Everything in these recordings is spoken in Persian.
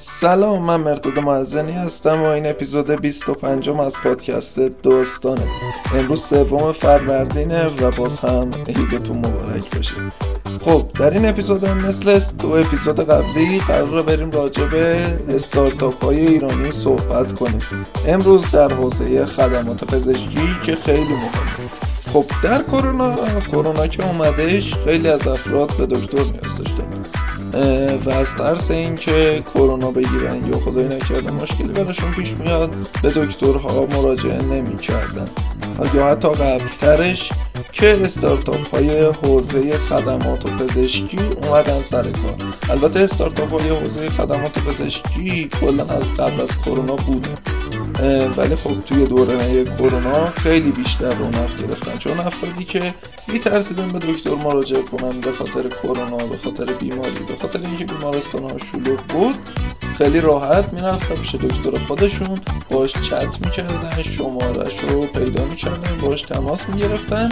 سلام من مرداد معزنی هستم و این اپیزود 25 از پادکست دوستانه. امروز سوم فروردینه و باز هم عیدتون مبارک باشه. خب در این اپیزود هم مثل دو اپیزود قبلی قرار بریم راجع به استارتاپ های ایرانی صحبت کنیم. امروز در حوزه خدمات پزشکی که خیلی مهمه. خب در کرونا کرونا که اومدهش خیلی از افراد به دکتر نیاز داشتن. و از ترس اینکه کرونا بگیرن یا خدای نکرده مشکلی براشون پیش میاد. به دکترها مراجعه نمی‌کردن. یا حتی قبلترش که استارتاپ های حوزه خدمات و پزشکی اومدن سر کار. البته استارتاپ های حوزه خدمات و پزشکی کلا از قبل از کرونا بوده. ولی خب توی دوره کرونا خیلی بیشتر رونق گرفتن. چون افرادی که میترسیدن به دکتر مراجعه کنن به خاطر کرونا به خاطر بیماری به خاطر اینکه بیمارستان ها شلوغ بود خیلی راحت می‌رفتن پیش دکتر خودشون باش چت می‌کردن شمارش رو پیدا می‌کردن باش تماس می‌گرفتن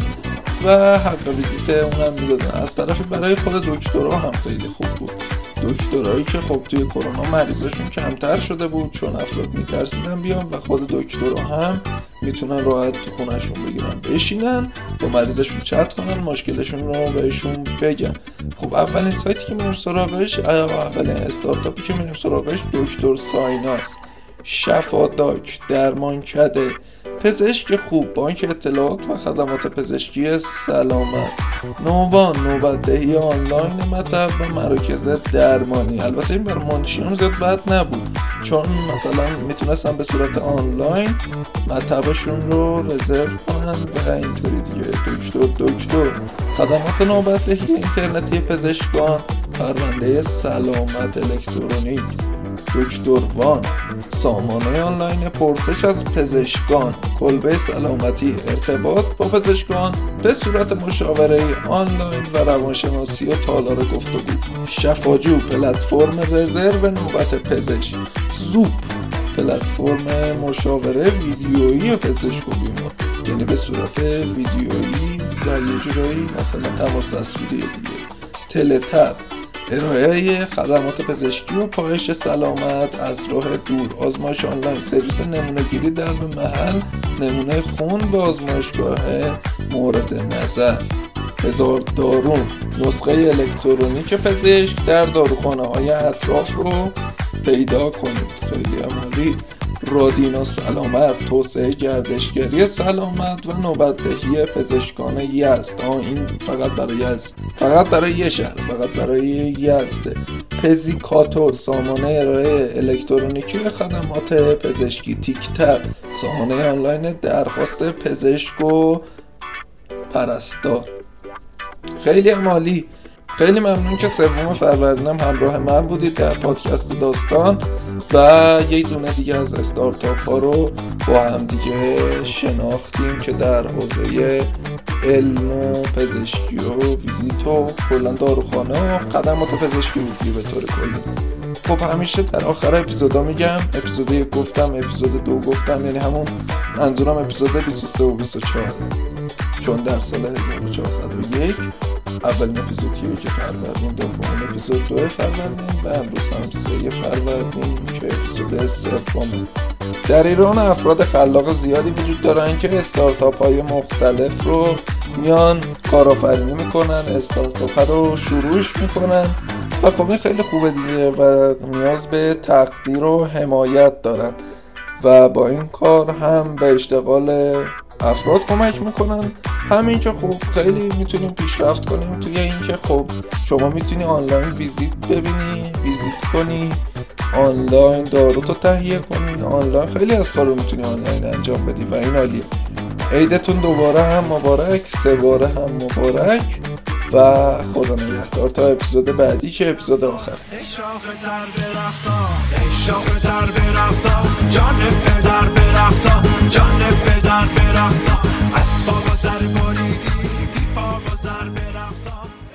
و حق ویزیت اونم می‌دادن. از طرفی برای خود دکترها هم خیلی خوب بود. دکترایی که خب توی کرونا مریضاشون کمتر شده بود چون افراد میترسیدن بیان و خود دکترها هم می‌تونن راحت تو خونشون بگیرن بشینن با مریضشون چت کنن مشکلشون رو بهشون بگن. خب اولین سایتی که میریم سراغش اولین استارتاپی که میریم سراغش دکتر سایناس شفا داک درمان کده پزشک خوب بانک اطلاعات و خدمات پزشکی سلامت. نوبان نوبت دهی آنلاین مطب و مراکز درمانی. البته این بر منشیان زیاد بد نبود. چون مثلا می‌تونستن به صورت آنلاین مطبشون رو رزرو کنن و اینطوری دیگه. دکتر دکتر. خدمات نوبت دهی اینترنتی پزشکان پرونده سلامت الکترونیک. دکتروان سامانه آنلاین پرسش از پزشکان. کلبه سلامتی ارتباط با پزشکان. به صورت مشاوره آنلاین و روانشناسی و تالار گفتگو. شفاجو پلتفرم رزرو نوبت پزشک. زوپ پلتفرم مشاوره ویدیویی پزشک و بیمار. یعنی به صورت ویدیویی در یه جورایی مثلا تماس تصویری دیگه. تلتب ارائه خدمات پزشکی و پایش سلامت از راه دور. آزمایش آنلاین سرویس نمونه گیری در به محل نمونه خون به آزمایشگاه مورد نظر. هزار دارون. نسخه الکترونیک پزشک در داروخانه های اطراف رو پیدا کنید. خیلی عمالی رادینا سلامت توسعه گردشگری سلامت و نوبتدهی پزشکان یزد. آه این فقط برای یزد. فقط برای یه شهر فقط برای یزد پزیکاتو سامانه ارائه الکترونیکی خدمات پزشکی. تیکتر. سامانه آنلاین درخواست پزشک و پرستار خیلی عمالی خیلی ممنون که سوم فروردینم همراه من بودید در پادکست داستان و یک دونه دیگه از استارتاپ ها رو با هم دیگه شناختیم که در حوزه علم و پزشکی و ویزیت و کلا داروخانه و خدمات پزشکی بودی به طور کلی. خب همیشه در آخر اپیزودا میگم اپیزود یک گفتم اپیزود دو گفتم یعنی همون منظورم اپیزود 23 و 24 چون در سال 1401 اولین اپیزود که فروردین دومین اپیزود دو فروردین و امروز هم سه فروردین که اپیزود سوم. در ایران افراد خلاق زیادی وجود دارن که استارتاپ های مختلف رو میان کارآفرینی می‌کنن استارتاپ رو شروعش می‌کنن و خب خیلی خوبه دیگه و نیاز به تقدیر و حمایت دارن و با این کار هم به اشتغال افراد کمک می‌کنن. همین که خب خیلی می‌تونیم پیشرفت کنیم توی اینکه خب شما می‌تونی آنلاین ویزیت ببینی ویزیت کنی آنلاین دارو تو تهیه کنی آنلاین خیلی از کار رو می‌تونی آنلاین انجام بدی و این عالیه. عیدتون دوباره هم مبارک سه باره هم مبارک و خدا نگهدار تا اپیزود بعدی که اپیزود آخر. جان پدر برقصا جان پدر برقصا اسباب سر